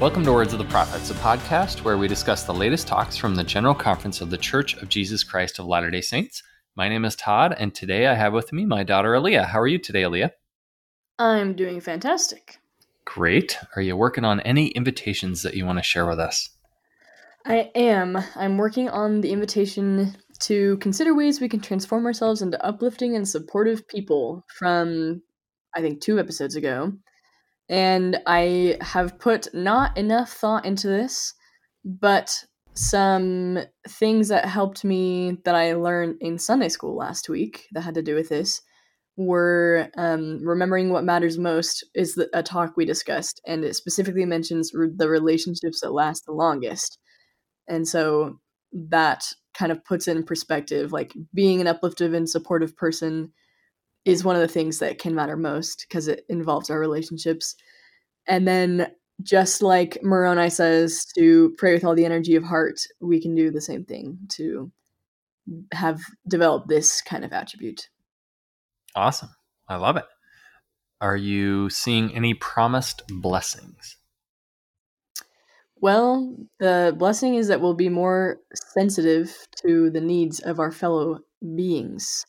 Welcome to Words of the Prophets, a podcast where we discuss the latest talks from the General Conference of the Church of Jesus Christ of Latter day Saints. My name is Todd, and today I have with me my daughter Alia. How are you today, Alia? I'm doing fantastic. Great. Are you working on any invitations that you want to share with us? I am. I'm working on the invitation to consider ways we can transform ourselves into uplifting and supportive people from, I think, two episodes ago. And I have put not enough thought into this, but some things that helped me that I learned in Sunday school last week that had to do with this were um, remembering what matters most is the, a talk we discussed, and it specifically mentions re- the relationships that last the longest. And so that kind of puts in perspective like being an upliftive and supportive person is one of the things that can matter most because it involves our relationships. And then just like Moroni says to pray with all the energy of heart, we can do the same thing to have developed this kind of attribute. Awesome. I love it. Are you seeing any promised blessings? Well, the blessing is that we'll be more sensitive to the needs of our fellow beings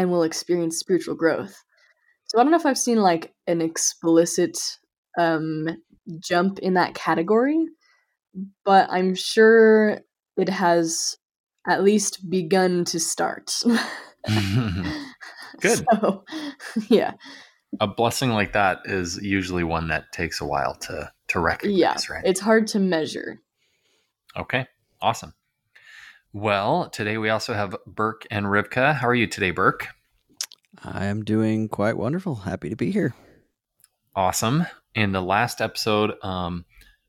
and will experience spiritual growth. So I don't know if I've seen like an explicit um, jump in that category, but I'm sure it has at least begun to start. Good. So, yeah. A blessing like that is usually one that takes a while to to recognize, Yeah. right? It's hard to measure. Okay, awesome. Well, today we also have Burke and Rivka. How are you today, Burke? I am doing quite wonderful. Happy to be here. Awesome. In the last episode, um,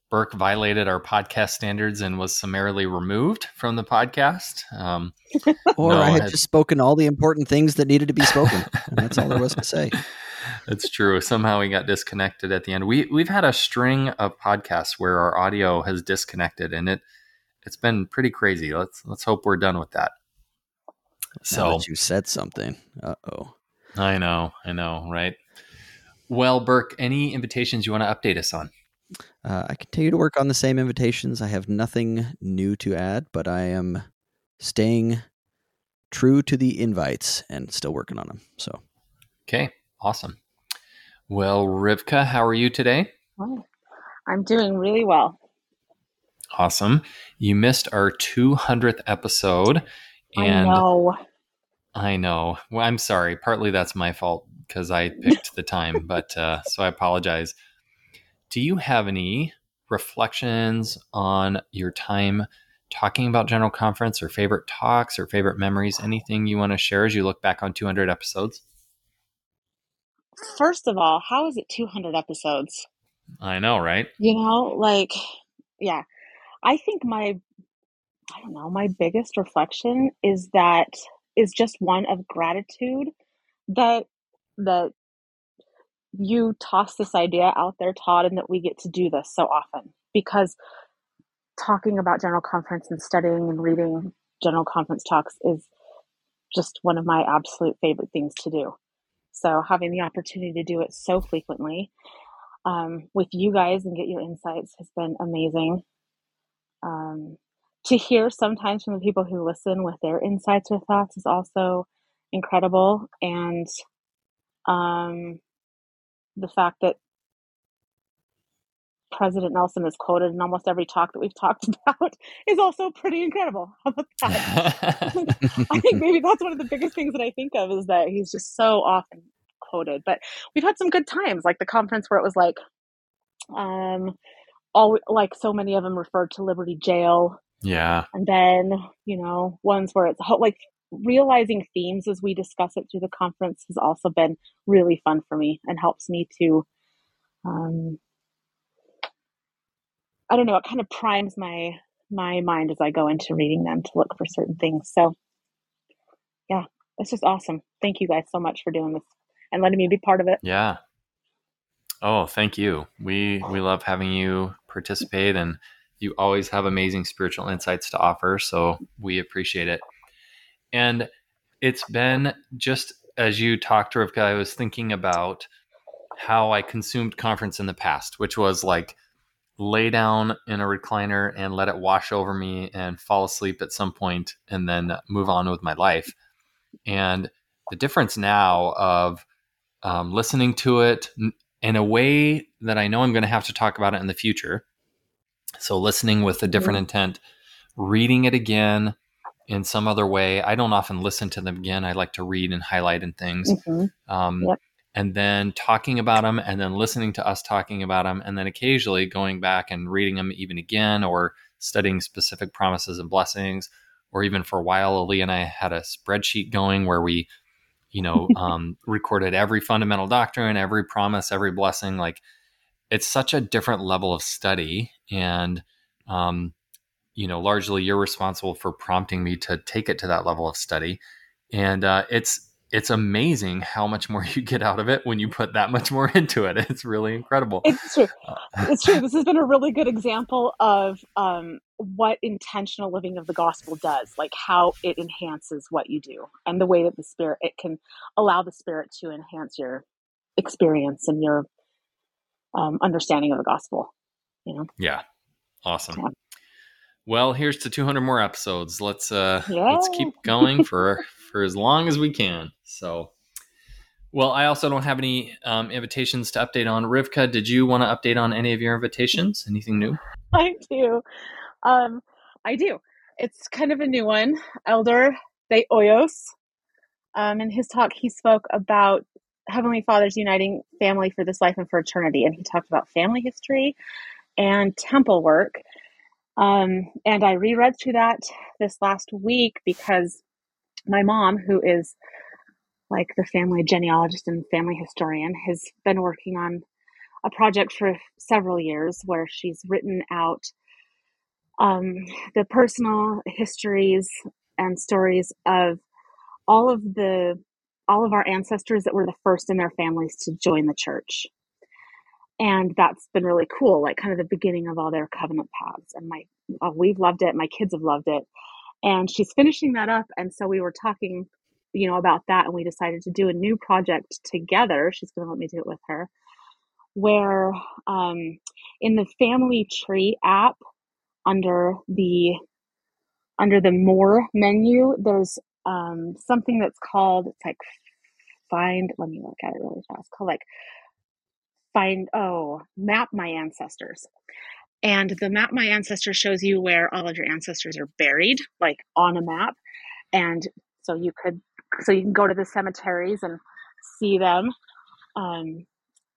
Burke violated our podcast standards and was summarily removed from the podcast. Um, Or No, I had I- just spoken all the important things that needed to be spoken. That's all there was to say. It's true. Somehow we got disconnected at the end. We we've had a string of podcasts where our audio has disconnected, and it it's been pretty crazy. Let's let's hope we're done with that. Now So that you said something. Uh oh. I know, I know, right? Well, Burke, any invitations you want to update us on? Uh, I continue to work on the same invitations. I have nothing new to add, but I am staying true to the invites and still working on them. So Okay, awesome. Well, Rivka, how are you today? Oh, I'm doing really well. Awesome. You missed our 200th episode. And I know. I know. Well, I'm sorry. Partly that's my fault because I picked the time, but uh, so I apologize. Do you have any reflections on your time talking about General Conference or favorite talks or favorite memories? Anything you want to share as you look back on 200 episodes? First of all, how is it 200 episodes? I know, right? You know, like, yeah. I think my, I don't know, my biggest reflection is that is just one of gratitude that that you toss this idea out there, Todd, and that we get to do this so often because talking about General Conference and studying and reading General Conference talks is just one of my absolute favorite things to do. So having the opportunity to do it so frequently um, with you guys and get your insights has been amazing. Um, to hear sometimes from the people who listen with their insights or thoughts is also incredible. And um, the fact that President Nelson is quoted in almost every talk that we've talked about is also pretty incredible. How about that? I think maybe that's one of the biggest things that I think of is that he's just so often quoted. But we've had some good times, like the conference where it was like, um, all like so many of them referred to Liberty Jail, yeah. and then you know ones where it's like realizing themes as we discuss it through the conference has also been really fun for me and helps me to um, I don't know, it kind of primes my my mind as I go into reading them to look for certain things. So yeah, it's just awesome. Thank you guys so much for doing this and letting me be part of it. Yeah. Oh, thank you. We we love having you participate and you always have amazing spiritual insights to offer, so we appreciate it. And it's been just as you talked, to Rivka, I was thinking about how I consumed conference in the past, which was like lay down in a recliner and let it wash over me and fall asleep at some point and then move on with my life. And the difference now of um, listening to it in a way that I know I'm going to have to talk about it in the future. So, listening with a different intent, reading it again, in some other way. I don't often listen to them again. I like to read and highlight and things. Mm-hmm. Um, yep. And then talking about them and then listening to us talking about them. And then occasionally going back and reading them even again or studying specific promises and blessings. Or even for a while, Ali and I had a spreadsheet going where we, you know, um, recorded every fundamental doctrine, every promise, every blessing. Like it's such a different level of study. And, um, you know, largely you're responsible for prompting me to take it to that level of study. And uh, it's it's amazing how much more you get out of it when you put that much more into it. It's really incredible. It's true. Uh, it's true. This has been a really good example of um, what intentional living of the gospel does, like how it enhances what you do, and the way that the spirit it can allow the spirit to enhance your experience and your um, understanding of the gospel. You know. Yeah. Awesome. Yeah. Well, here's to 200 more episodes. Let's uh let's keep going for for as long as we can. So, well, I also don't have any um, invitations to update on. Rivka, did you want to update on any of your invitations? Anything new? I do. Um, I do. It's kind of a new one. Elder De Hoyos. Um, in his talk, he spoke about Heavenly Father's uniting family for this life and for eternity, and he talked about family history and temple work. Um, and I reread through that this last week because my mom, who is like the family genealogist and family historian, has been working on a project for several years where she's written out um, the personal histories and stories of all of the all of our ancestors that were the first in their families to join the church. And that's been really cool like kind of the beginning of all their covenant paths. And my uh, we've loved it. My kids have loved it. And she's finishing that up. And so we were talking you know about that and we decided to do a new project together. She's going to let me do it with her. Where um, in the family tree app under the under the more menu there's um, something that's called it's like find let me look at it really fast called like find, oh, map my ancestors. And the map my ancestors shows you where all of your ancestors are buried, like on a map. And so you could, so you can go to the cemeteries and see them. Um,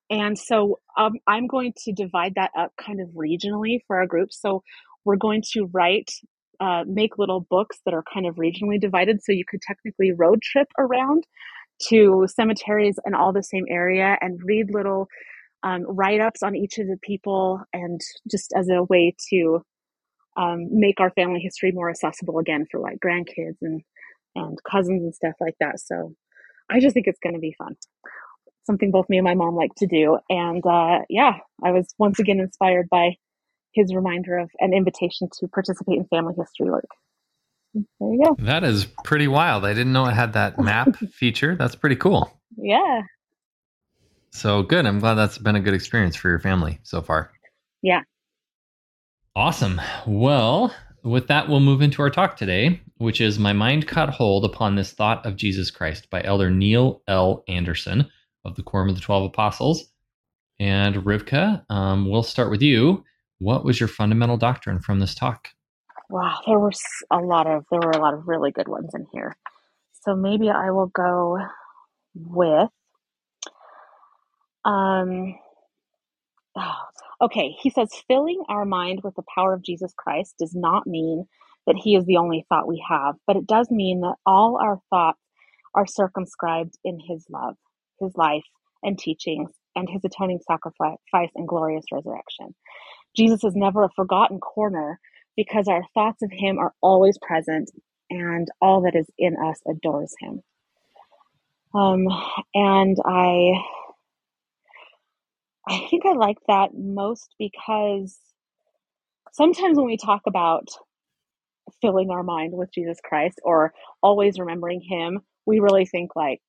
and so um, I'm going to divide that up kind of regionally for our group. So we're going to write, uh, make little books that are kind of regionally divided. So you could technically road trip around to cemeteries in all the same area and read little um, write ups on each of the people, and just as a way to um, make our family history more accessible again for like grandkids and and cousins and stuff like that. So I just think it's going to be fun. Something both me and my mom like to do. And uh, yeah, I was once again inspired by his reminder of an invitation to participate in family history work. There you go. That is pretty wild. I didn't know it had that map feature. That's pretty cool. Yeah. So good. I'm glad that's been a good experience for your family so far. Yeah. Awesome. Well, with that, we'll move into our talk today, which is My Mind Caught Hold Upon This Thought of Jesus Christ by Elder Neal L. Andersen of the Quorum of the Twelve Apostles. And Rivka, um, we'll start with you. What was your fundamental doctrine from this talk? Wow, there were a lot of there were a lot of really good ones in here. So maybe I will go with um, oh, okay, he says filling our mind with the power of Jesus Christ does not mean that He is the only thought we have, but it does mean that all our thoughts are circumscribed in His love, His life, and teachings, and His atoning sacrifice and glorious resurrection. Jesus is never a forgotten corner because our thoughts of Him are always present, and all that is in us adores Him. Um, and I, I think I like that most because sometimes when we talk about filling our mind with Jesus Christ or always remembering Him, we really think like,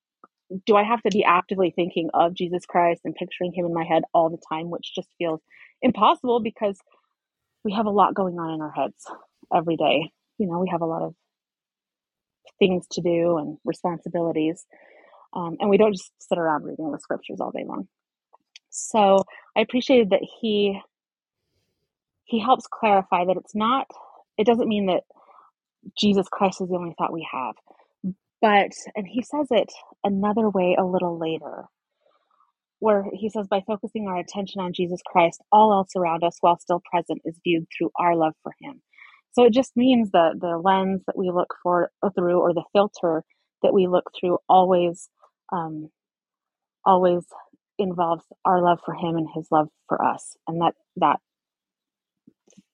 do I have to be actively thinking of Jesus Christ and picturing Him in my head all the time, which just feels impossible because we have a lot going on in our heads every day. You know, we have a lot of things to do and responsibilities. Um, and we don't just sit around reading the scriptures all day long. So I appreciated that he he helps clarify that it's not it doesn't mean that Jesus Christ is the only thought we have. But and he says it another way a little later where he says by focusing our attention on Jesus Christ, all else around us while still present is viewed through our love for him. So it just means that the lens that we look for uh, through or the filter that we look through always um, always involves our love for him and his love for us and that that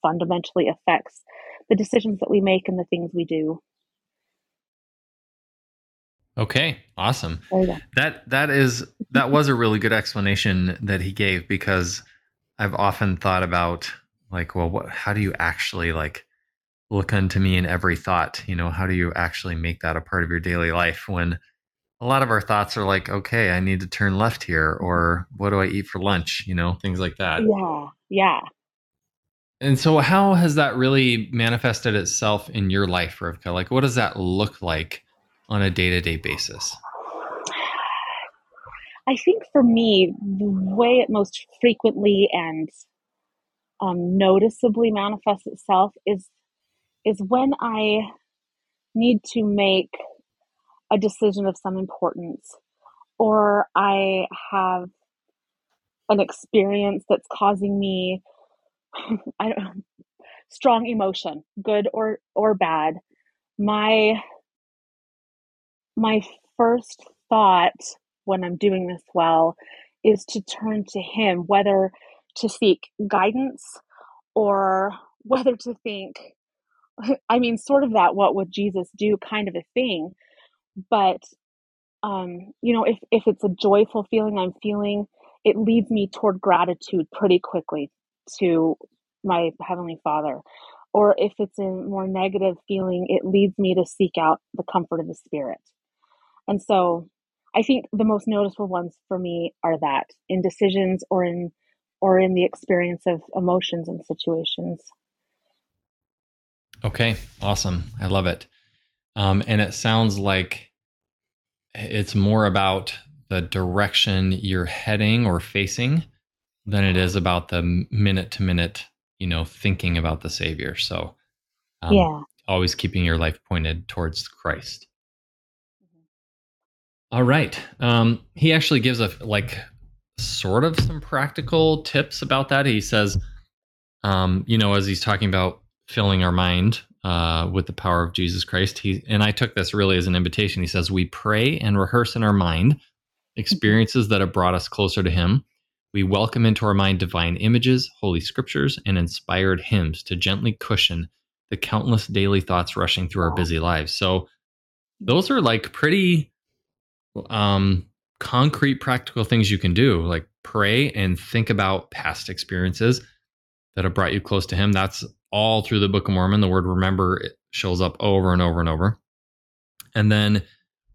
fundamentally affects the decisions that we make and the things we do okay awesome that that is that was a really good explanation that he gave because i've often thought about like well what how do you actually like look unto me in every thought you know how do you actually make that a part of your daily life when a lot of our thoughts are like, okay, I need to turn left here, or what do I eat for lunch? You know, things like that. Yeah, yeah. And so, how has that really manifested itself in your life, Rivka? Like, what does that look like on a day to day basis? I think for me, the way it most frequently and um, noticeably manifests itself is is when I need to make a decision of some importance, or I have an experience that's causing me I don't strong emotion, good or or bad. My my first thought when I'm doing this well is to turn to him, whether to seek guidance or whether to think I mean sort of that what would Jesus do kind of a thing. But um, you know if if it's a joyful feeling i'm feeling it leads me toward gratitude pretty quickly to my heavenly father. Or if it's a more negative feeling it leads me to seek out the comfort of the spirit and so i think the most noticeable ones for me are that in decisions or in or in the experience of emotions and situations okay awesome i love it um, and it sounds like it's more about the direction you're heading or facing than it is about the minute to minute, you know, thinking about the Savior. So, um, yeah, always keeping your life pointed towards Christ. All right. Um, he actually gives a like sort of some practical tips about that. He says, um, you know, as he's talking about filling our mind uh, with the power of Jesus Christ. He and I took this really as an invitation. He says, "We pray and rehearse in our mind experiences that have brought us closer to Him. We welcome into our mind divine images, holy scriptures, and inspired hymns to gently cushion the countless daily thoughts rushing through our busy lives." So, those are like pretty um, concrete, practical things you can do, like pray and think about past experiences that have brought you close to Him. That's all through the Book of Mormon. The word remember shows up over and over and over. And then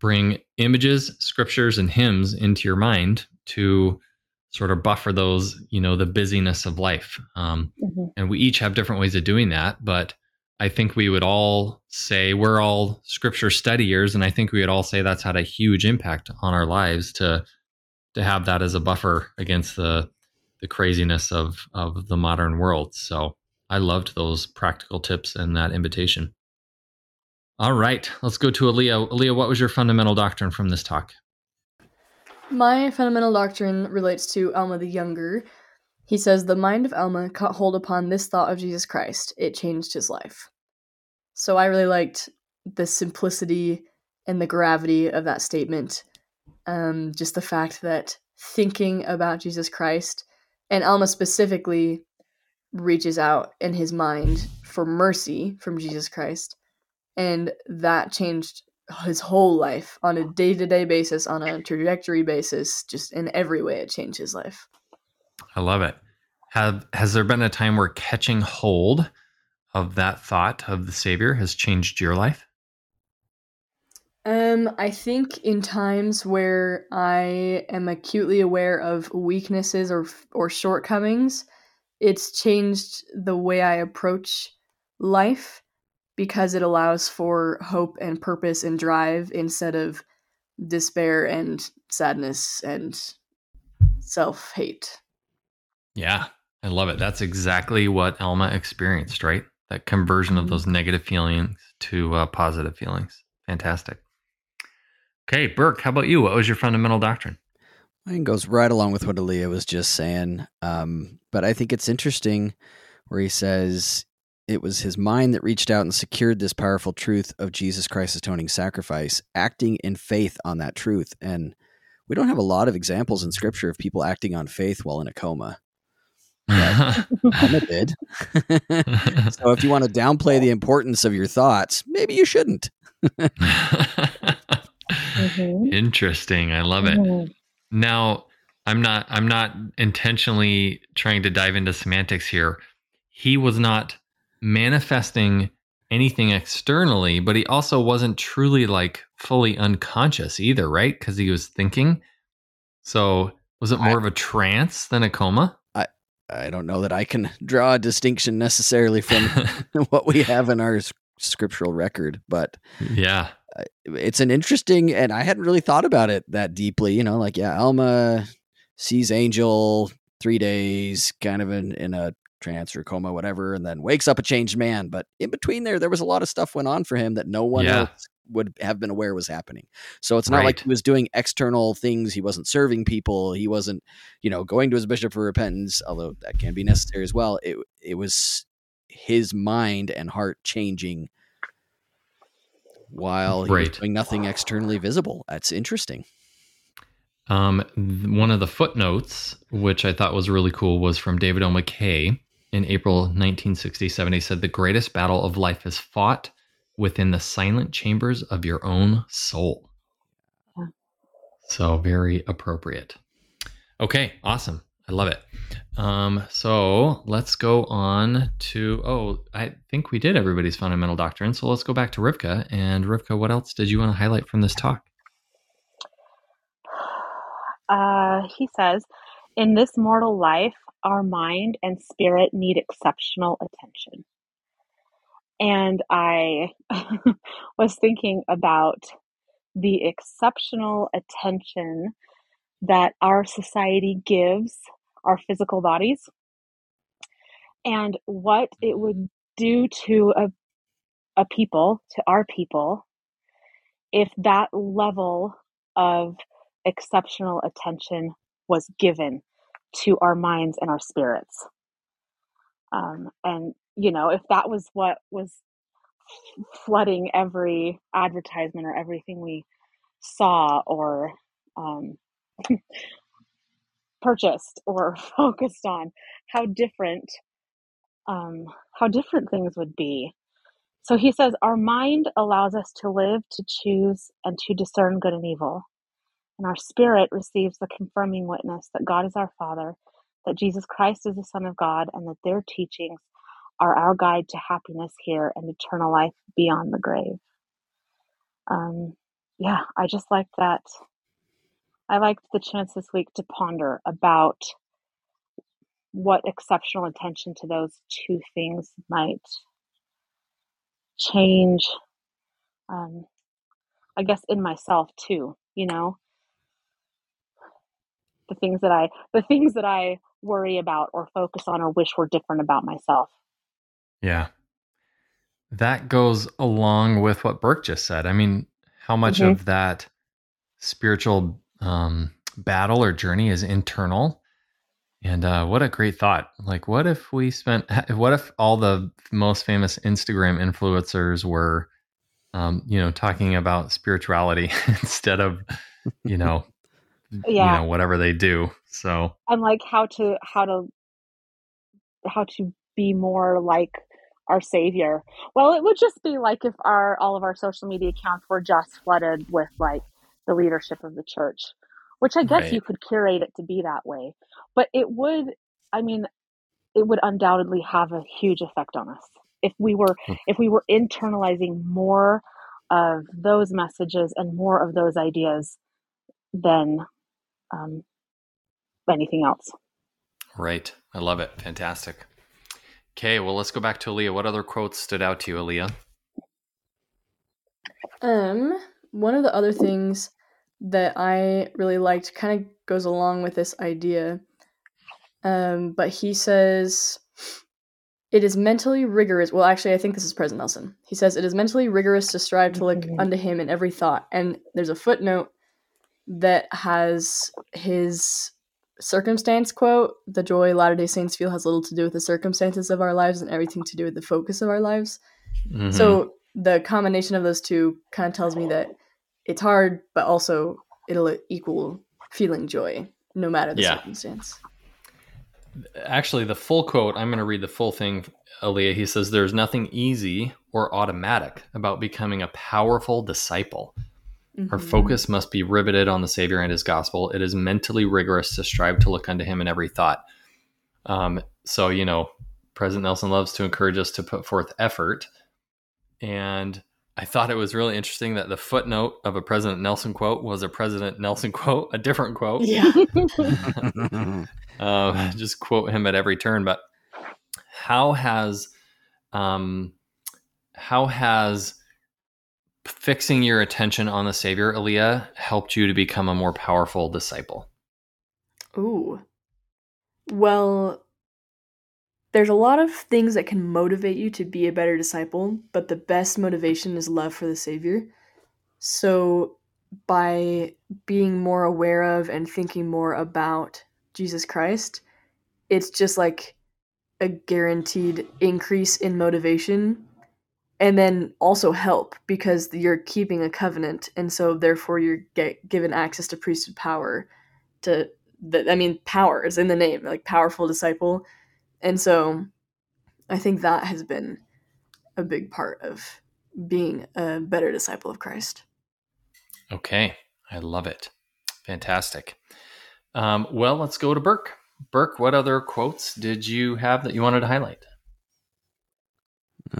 bring images, scriptures, and hymns into your mind to sort of buffer those, you know, the busyness of life. Um, mm-hmm. And we each have different ways of doing that. But I think we would all say we're all scripture studiers, and I think we would all say that's had a huge impact on our lives to to have that as a buffer against the the craziness of of the modern world. So I loved those practical tips and that invitation. All right, let's go to Alia. Alia, what was your fundamental doctrine from this talk? My fundamental doctrine relates to Alma the Younger. He says the mind of Alma caught hold upon this thought of Jesus Christ. It changed his life. So I really liked the simplicity and the gravity of that statement. Um, just the fact that thinking about Jesus Christ and Alma specifically reaches out in his mind for mercy from Jesus Christ. And that changed his whole life on a day to day basis, on a trajectory basis, just in every way it changed his life. I love it. Have has there been a time where catching hold of that thought of the Savior has changed your life? Um, I think in times where I am acutely aware of weaknesses or or shortcomings, it's changed the way I approach life because it allows for hope and purpose and drive instead of despair and sadness and self hate. Yeah, I love it. That's exactly what Alma experienced, right? That conversion of those negative feelings to uh, positive feelings. Fantastic. Okay, Burke, how about you? What was your fundamental doctrine? Mine goes right along with what Alia was just saying. Um, but I think it's interesting where he says it was his mind that reached out and secured this powerful truth of Jesus Christ's atoning sacrifice, acting in faith on that truth. And we don't have a lot of examples in scripture of people acting on faith while in a coma. Alma did. so if you want to downplay the importance of your thoughts, maybe you shouldn't. mm-hmm. Interesting. I love it. Mm-hmm. Now, I'm not I'm not intentionally trying to dive into semantics here. He was not manifesting anything externally, but he also wasn't truly like fully unconscious either, right? Because he was thinking. So was it more I, of a trance than a coma? I don't know that I can draw a distinction necessarily from what we have in our scriptural record, but yeah, it's an interesting, and I hadn't really thought about it that deeply. You know, like yeah, Alma sees Angel three days, kind of in in a trance or coma, whatever, and then wakes up a changed man. But in between there, there was a lot of stuff went on for him that no one yeah. else would have been aware was happening. So it's not right. like he was doing external things. He wasn't serving people. He wasn't, you know, going to his bishop for repentance, although that can be necessary as well. It it was his mind and heart changing while he right. was doing nothing externally visible. That's interesting. Um, one of the footnotes, which I thought was really cool, was from David O. McKay in April 1967. He said, The greatest battle of life is fought within the silent chambers of your own soul. So, very appropriate. Okay, awesome. I love it. Um, so let's go on to oh, I think we did everybody's fundamental doctrine. So let's go back to Rivka. And Rivka, what else did you want to highlight from this talk? Uh, he says, in this mortal life, our mind and spirit need exceptional attention. And I was thinking about the exceptional attention that our society gives our physical bodies and what it would do to a, a people, to our people, if that level of exceptional attention was given to our minds and our spirits. Um, and, you know, if that was what was flooding every advertisement or everything we saw or um, purchased or focused on, how different um, how different things would be. So he says, Our mind allows us to live, to choose, and to discern good and evil. And our spirit receives the confirming witness that God is our Father, that Jesus Christ is the Son of God, and that their teachings are our guide to happiness here and eternal life beyond the grave. Um, yeah, I just like that I liked the chance this week to ponder about what exceptional attention to those two things might change, um, I guess, in myself too, you know? The things that I the things that I worry about or focus on or wish were different about myself. Yeah. That goes along with what Burke just said. I mean, how much mm-hmm. of that spiritual um, battle or journey is internal And uh, what a great thought! Like, what if we spent? What if all the most famous Instagram influencers were, um, you know, talking about spirituality instead of, you know, Yeah. you know, whatever they do. So and like how to how to how to be more like our savior well it would just be like if our all of our social media accounts were just flooded with like the leadership of the church which i guess Right. you could curate it to be that way but it would i mean it would undoubtedly have a huge effect on us if we were Hmm. if we were internalizing more of those messages and more of those ideas than um, anything else right, I love it. Fantastic. Okay, well, let's go back to Alia. What other quotes stood out to you, Alia? Um, one of the other things that I really liked kind of goes along with this idea. Um, but he says it is mentally rigorous. Well, actually, I think this is President Nelson. He says it is mentally rigorous to strive to look Mhm. unto him in every thought. And there's a footnote that has his circumstance quote The joy Latter day Saints feel has little to do with the circumstances of our lives and everything to do with the focus of our lives. Mhm. So the combination of those two kind of tells me that it's hard, but also it'll equal feeling joy no matter the Yeah. circumstance. actually, the full quote, I'm going to read the full thing, Alia. He says, There's nothing easy or automatic about becoming a powerful disciple. Our Mhm. focus must be riveted on the Savior and His gospel. It is mentally rigorous to strive to look unto Him in every thought. Um, so, you know, President Nelson loves to encourage us to put forth effort. And I thought it was really interesting that the footnote of a President Nelson quote was a President Nelson quote, a different quote. Yeah. uh, just quote him at every turn. But how has um, how has fixing your attention on the Savior, Alia, helped you to become a more powerful disciple? Ooh. Well, there's a lot of things that can motivate you to be a better disciple, but the best motivation is love for the Savior. So, by being more aware of and thinking more about Jesus Christ, it's just like a guaranteed increase in motivation and then also help because you're keeping a covenant and so therefore you're get, given access to priesthood power to the, I mean, power is in the name, like powerful disciple. And so I think that has been a big part of being a better disciple of Christ. Okay, I love it. Fantastic. Um, well, let's go to Burke. Burke, what other quotes did you have that you wanted to highlight?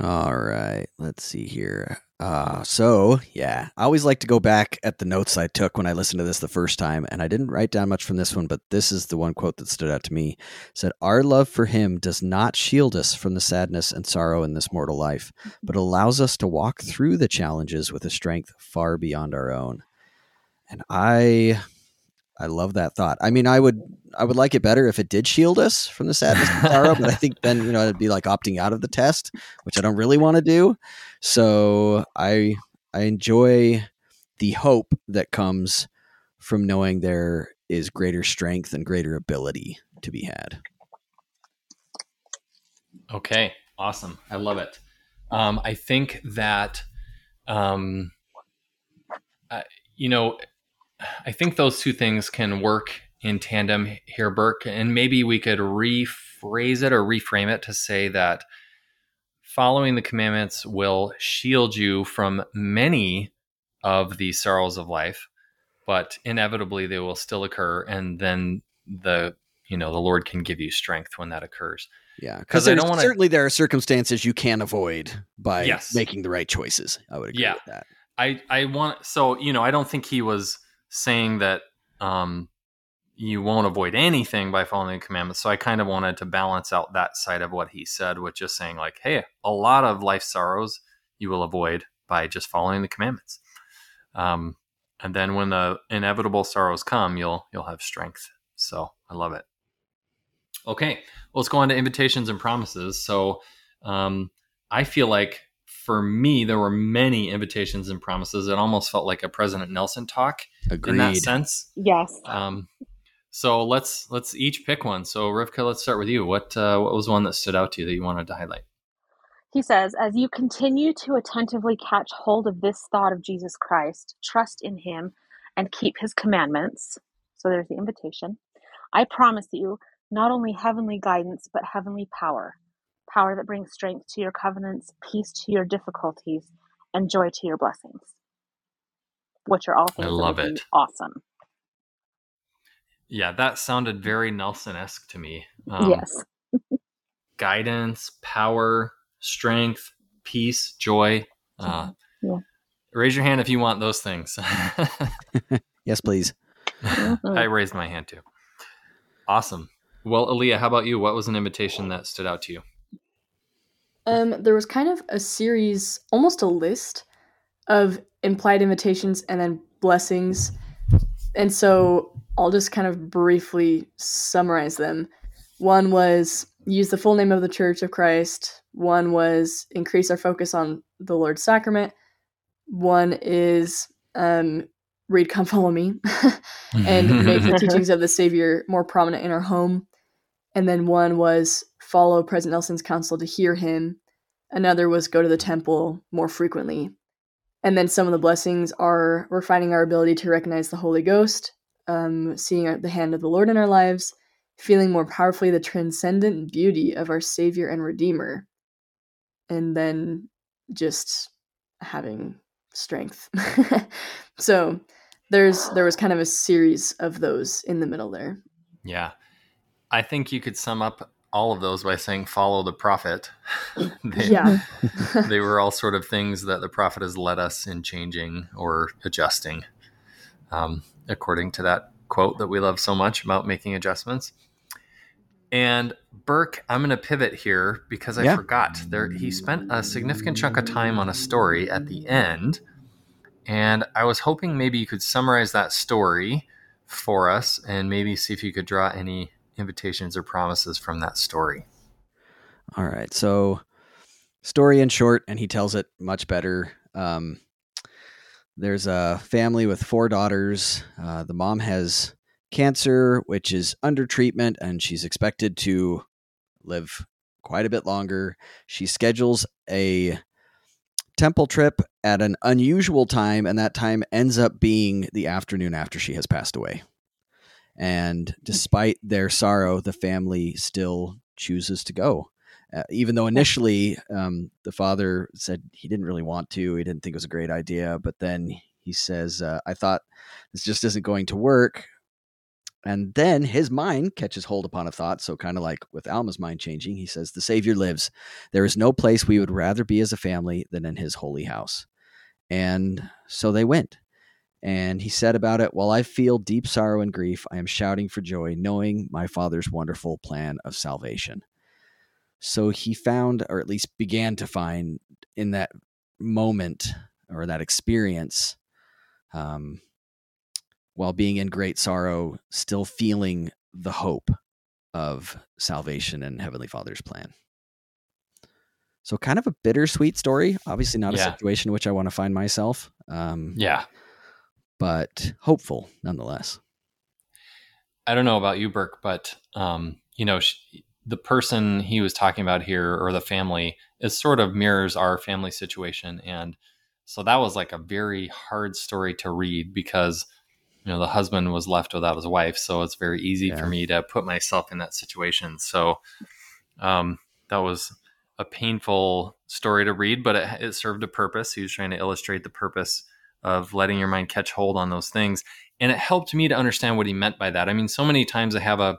All right, let's see here. Uh, so yeah, I always like to go back at the notes I took when I listened to this the first time, and I didn't write down much from this one, but this is the one quote that stood out to me. It said, "Our love for Him does not shield us from the sadness and sorrow in this mortal life, but allows us to walk through the challenges with a strength far beyond our own." And I, I love that thought. I mean, I would, I would like it better if it did shield us from the sadness and but I think then you know it'd be like opting out of the test, which I don't really want to do. So I I enjoy the hope that comes from knowing there is greater strength and greater ability to be had. Okay, awesome. I love it. Um, I think that, um, uh, you know, I think those two things can work in tandem here, Burke. And maybe we could rephrase it or reframe it to say that following the commandments will shield you from many of the sorrows of life, but inevitably they will still occur. And then the, you know, the Lord can give you strength when that occurs. Yeah, 'Cause because I don't wanna- certainly there are circumstances you can avoid by Yes. making the right choices. I would agree Yeah. with that. I I want so you know I don't think he was saying that um you won't avoid anything by following the commandments. So I kind of wanted to balance out that side of what he said with just saying like, hey, a lot of life sorrows you will avoid by just following the commandments. Um, and then when the inevitable sorrows come, you'll you'll have strength. So I love it. Okay, well, let's go on to invitations and promises. So um, I feel like for me, there were many invitations and promises. It almost felt like a President Nelson talk Agreed. in that sense. Yes. Um, So let's let's each pick one. So Rivka, let's start with you. What uh, what was one that stood out to you that you wanted to highlight? He says, as you continue to attentively catch hold of this thought of Jesus Christ, trust in him, and keep his commandments. So there's the invitation. I promise you not only heavenly guidance, but heavenly power. Power that brings strength to your covenants, peace to your difficulties, and joy to your blessings. Which are all things I that love would be it. awesome. Yeah, that sounded very Nelson-esque to me. Um, yes. Guidance, power, strength, peace, joy. Uh, Yeah. Raise your hand if you want those things. Yes, please. Mhm. I raised my hand too. Awesome. Well, Alia, how about you? What was an invitation that stood out to you? Um, there was kind of a series, almost a list of implied invitations and then blessings. And so I'll just kind of briefly summarize them. One was use the full name of the Church of Christ. One was increase our focus on the Lord's Sacrament. One is um, read Come Follow Me and make the teachings of the Savior more prominent in our home. And then one was follow President Nelson's counsel to hear him. Another was go to the temple more frequently. And then some of the blessings are refining our ability to recognize the Holy Ghost, um, seeing the hand of the Lord in our lives, feeling more powerfully the transcendent beauty of our Savior and Redeemer, and then just having strength. so there's there was kind of a series of those in the middle there. Yeah. I think you could sum up all of those by saying follow the prophet. they, Yeah. they were all sort of things that the prophet has led us in changing or adjusting, um, according to that quote that we love so much about making adjustments. And Burke, I'm going to pivot here because I Yeah. forgot. There, he spent a significant chunk of time on a story at the end, and I was hoping maybe you could summarize that story for us, and maybe see if you could draw any invitations or promises from that story. All right. So, story in short, and he tells it much better. Um, there's a family with four daughters. Uh, the mom has cancer, which is under treatment, and she's expected to live quite a bit longer. She schedules a temple trip at an unusual time, and that time ends up being the afternoon after she has passed away. And despite their sorrow, the family still chooses to go. Uh, even though initially um, the father said he didn't really want to, he didn't think it was a great idea, but then he says, uh, I thought this just isn't going to work. And then his mind catches hold upon a thought. So, kind of like with Alma's mind changing, he says, The Savior lives. There is no place we would rather be as a family than in his holy house. And so they went. And he said about it, While I feel deep sorrow and grief, I am shouting for joy, knowing my Father's wonderful plan of salvation. So he found, or at least began to find, in that moment or that experience, um, while being in great sorrow, still feeling the hope of salvation and Heavenly Father's plan. So, kind of a bittersweet story. Obviously, not Yeah. a situation in which I want to find myself, um, Yeah. But hopeful nonetheless. I don't know about you, Burke, but um, you know, sh- the person he was talking about here, or the family, is sort of mirrors our family situation, and so that was like a very hard story to read because you know the husband was left without his wife, so it's very easy Yeah. for me to put myself in that situation. So um, that was a painful story to read, but it, it served a purpose. He was trying to illustrate the purpose of letting your mind catch hold on those things and it helped me to understand what he meant by that. I mean, so many times I have a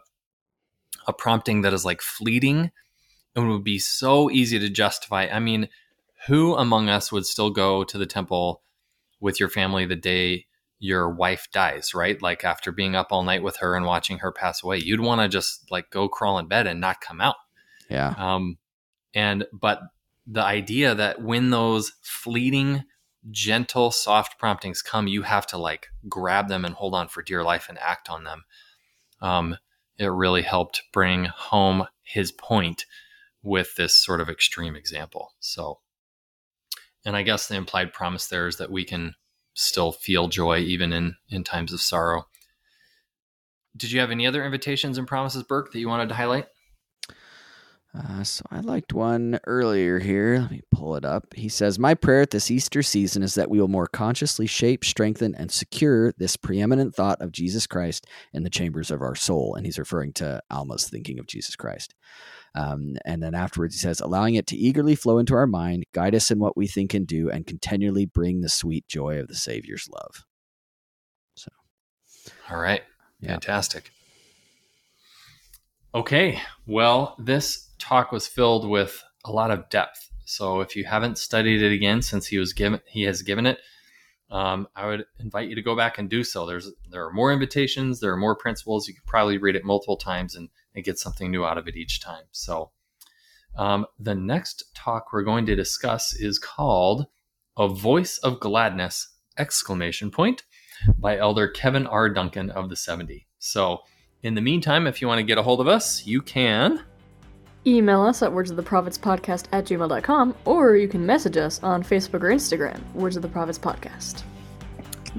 a prompting that is like fleeting and would be so easy to justify. I mean, who among us would still go to the temple with your family the day your wife dies, right? Like after being up all night with her and watching her pass away, you'd want to just like go crawl in bed and not come out. Yeah. Um, and but the idea that when those fleeting, gentle, soft promptings come, you have to like grab them and hold on for dear life and act on them. Um, it really helped bring home his point with this sort of extreme example. So, and I guess the implied promise there is that we can still feel joy even in in times of sorrow. did you have any other invitations and promises, Burke, that you wanted to highlight? Uh, so I liked one earlier here. Let me pull it up. He says, My prayer at this Easter season is that we will more consciously shape, strengthen, and secure this preeminent thought of Jesus Christ in the chambers of our soul. And he's referring to Alma's thinking of Jesus Christ. Um, and then afterwards, he says, allowing it to eagerly flow into our mind, guide us in what we think and do, and continually bring the sweet joy of the Savior's love. So, all right. Yeah. Fantastic. Okay. Well, this talk was filled with a lot of depth. So if you haven't studied it again since he was given he has given it, um, I would invite you to go back and do so. There's there are more invitations, there are more principles. You could probably read it multiple times and, and get something new out of it each time. So um, the next talk we're going to discuss is called "A Voice of Gladness!" exclamation point by Elder Kevin R. Duncan of the 70. So in the meantime, if you want to get a hold of us, you can Email us at words of the prophets podcast at gmail.com, or you can message us on Facebook or Instagram, Words of the Prophets Podcast.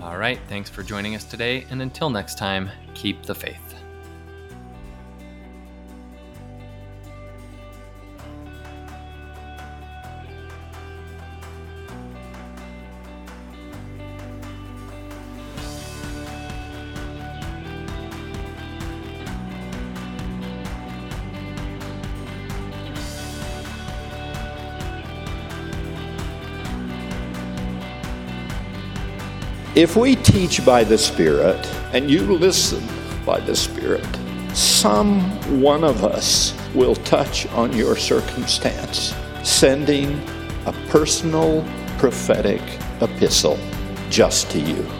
All right. Thanks for joining us today. And until next time, keep the faith. If we teach by the Spirit and you listen by the Spirit, some one of us will touch on your circumstance, sending a personal prophetic epistle just to you.